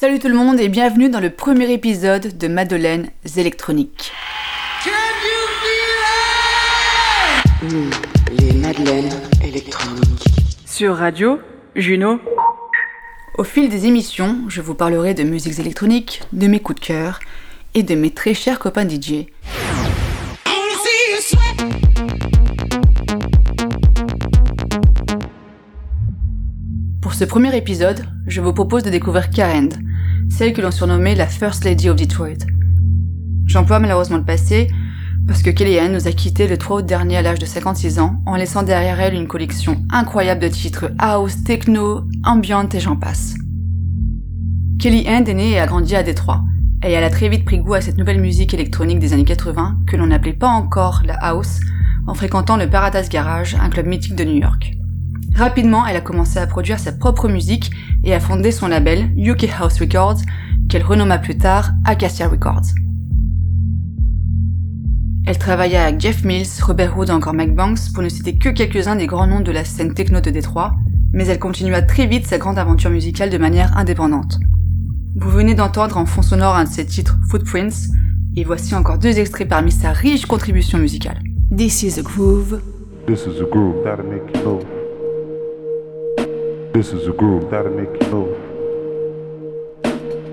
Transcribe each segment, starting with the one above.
Salut tout le monde et bienvenue dans le premier épisode de Madeleine électroniques. Nous, les Madeleines électroniques. Sur Radio, Juno. Au fil des émissions, je vous parlerai de musiques électroniques, de mes coups de cœur et de mes très chers copains DJ. Ce premier épisode, je vous propose de découvrir Karen, celle que l'on surnommait la First Lady of Detroit. J'emploie malheureusement le passé parce que Kellyanne nous a quittés le 3 août dernier à l'âge de 56 ans en laissant derrière elle une collection incroyable de titres house, techno, ambient et j'en passe. Kelly Hand est née et a grandi à Détroit, et elle a très vite pris goût à cette nouvelle musique électronique des années 80 que l'on n'appelait pas encore la house en fréquentant le Paradise Garage, un club mythique de New York. Rapidement, elle a commencé à produire sa propre musique et a fondé son label UK House Records, qu'elle renomma plus tard Acacia Records. Elle travailla avec Jeff Mills, Robert Hood et encore Mike Banks pour ne citer que quelques-uns des grands noms de la scène techno de Détroit, mais elle continua très vite sa grande aventure musicale de manière indépendante. Vous venez d'entendre en fond sonore un de ses titres Footprints, et voici encore deux extraits parmi sa riche contribution musicale. This is a groove. This is a groove This is a groove that'll make you know.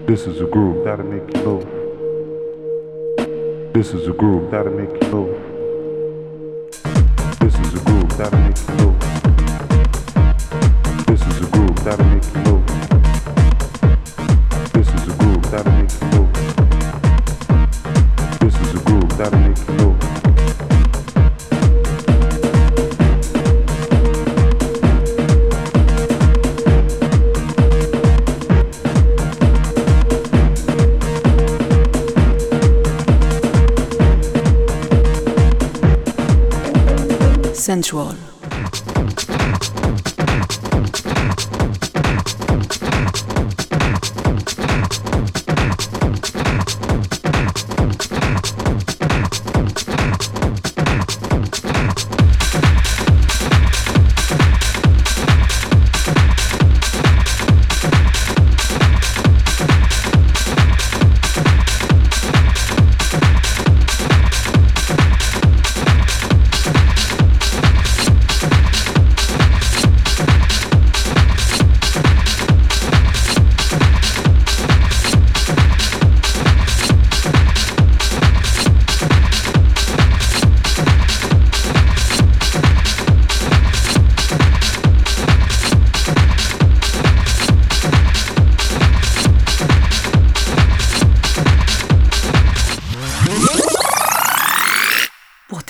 This is a groove that'll make you know. This is a groove that'll make you know. This is a groove that'll make you know. This is a groove that'll make you know. One.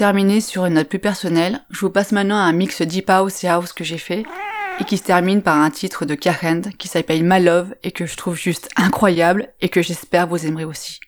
Terminer sur une note plus personnelle, je vous passe maintenant un mix deep house et house que j'ai fait et qui se termine par un titre de Karen qui s'appelle My Love et que je trouve juste incroyable et que j'espère vous aimerez aussi.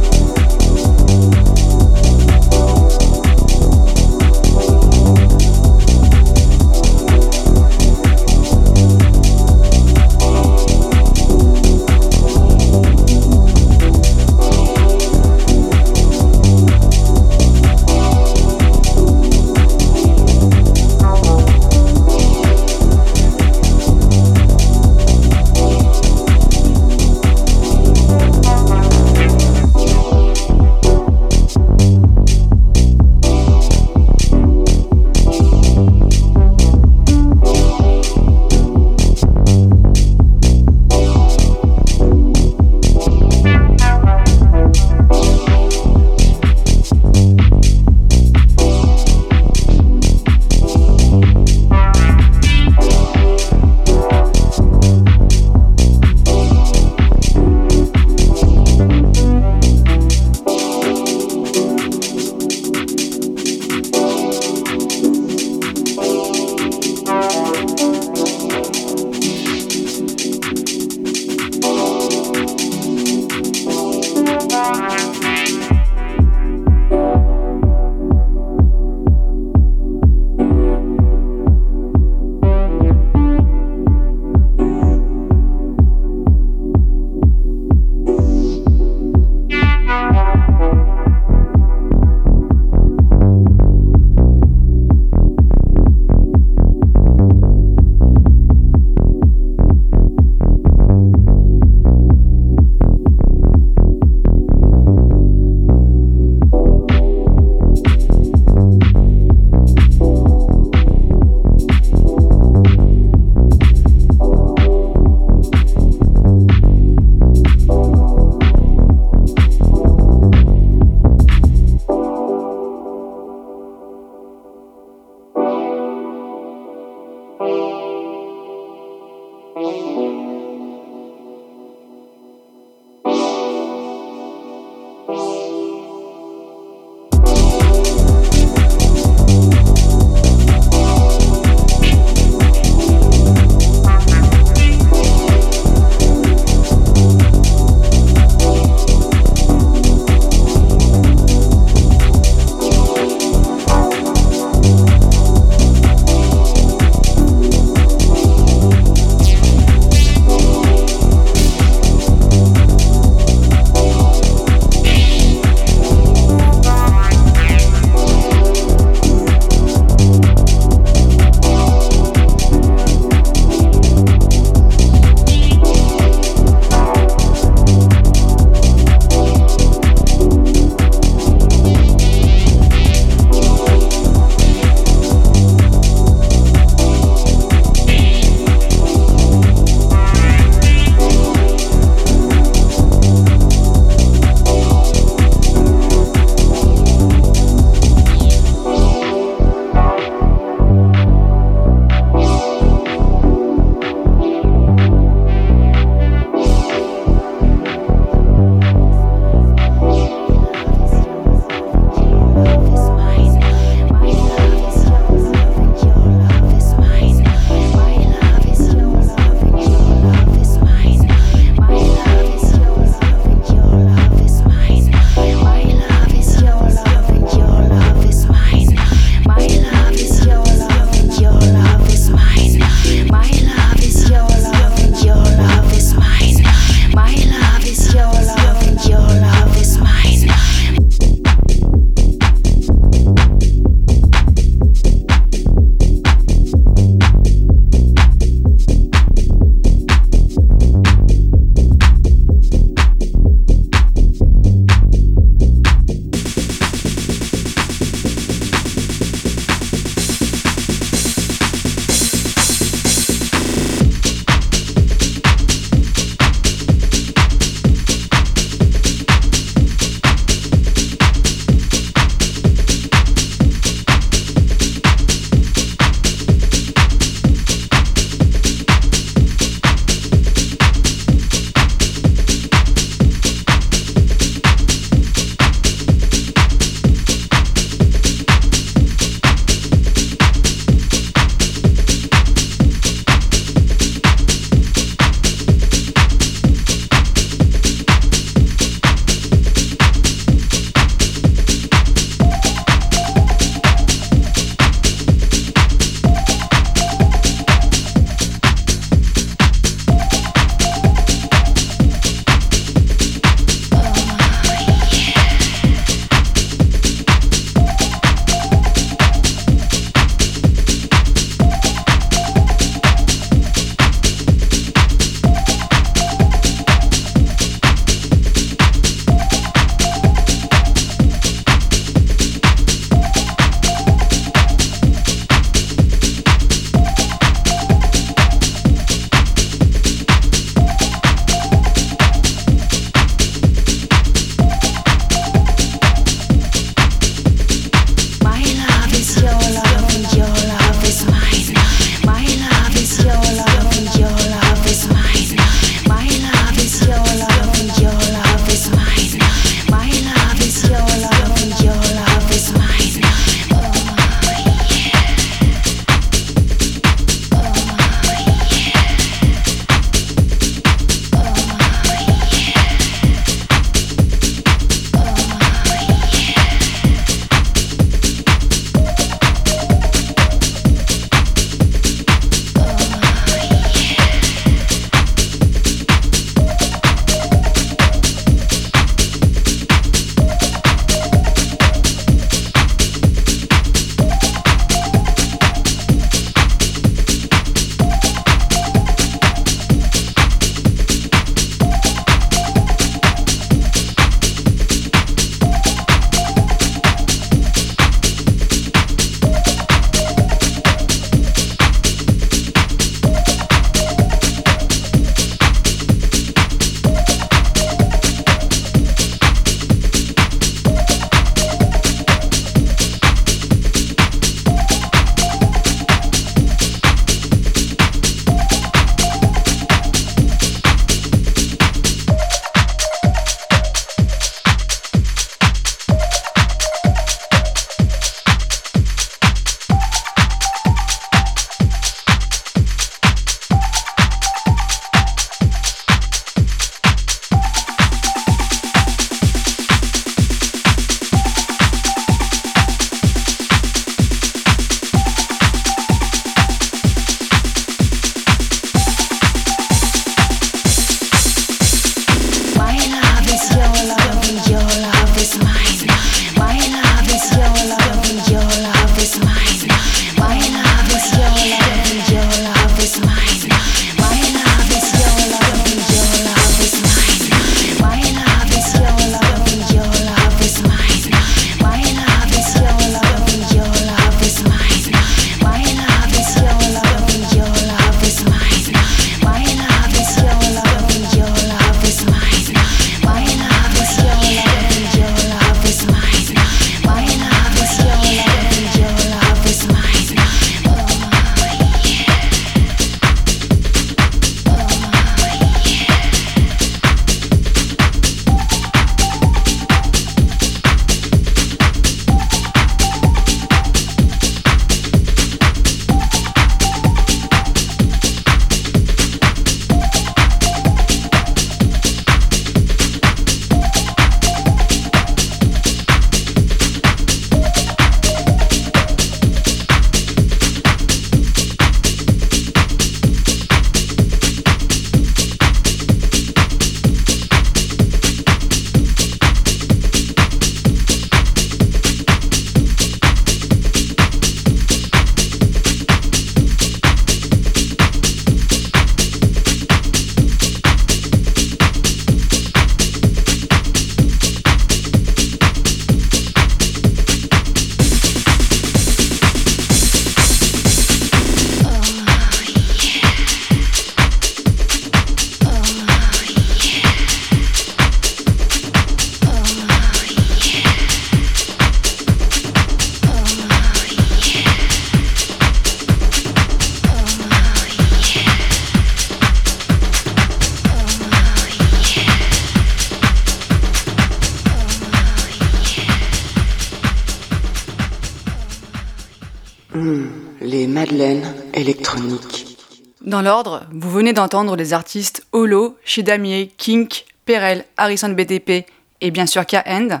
Dans l'ordre, vous venez d'entendre les artistes Holo, Shidamier, Kink, Perel, Harrison BTP et bien sûr K-End.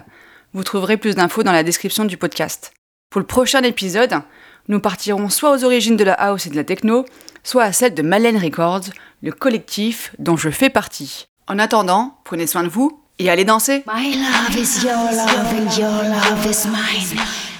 Vous trouverez plus d'infos dans la description du podcast. Pour le prochain épisode, nous partirons soit aux origines de la house et de la techno, soit à celle de Malène Records, le collectif dont je fais partie. En attendant, prenez soin de vous et allez danser My love is your love and your love is mine.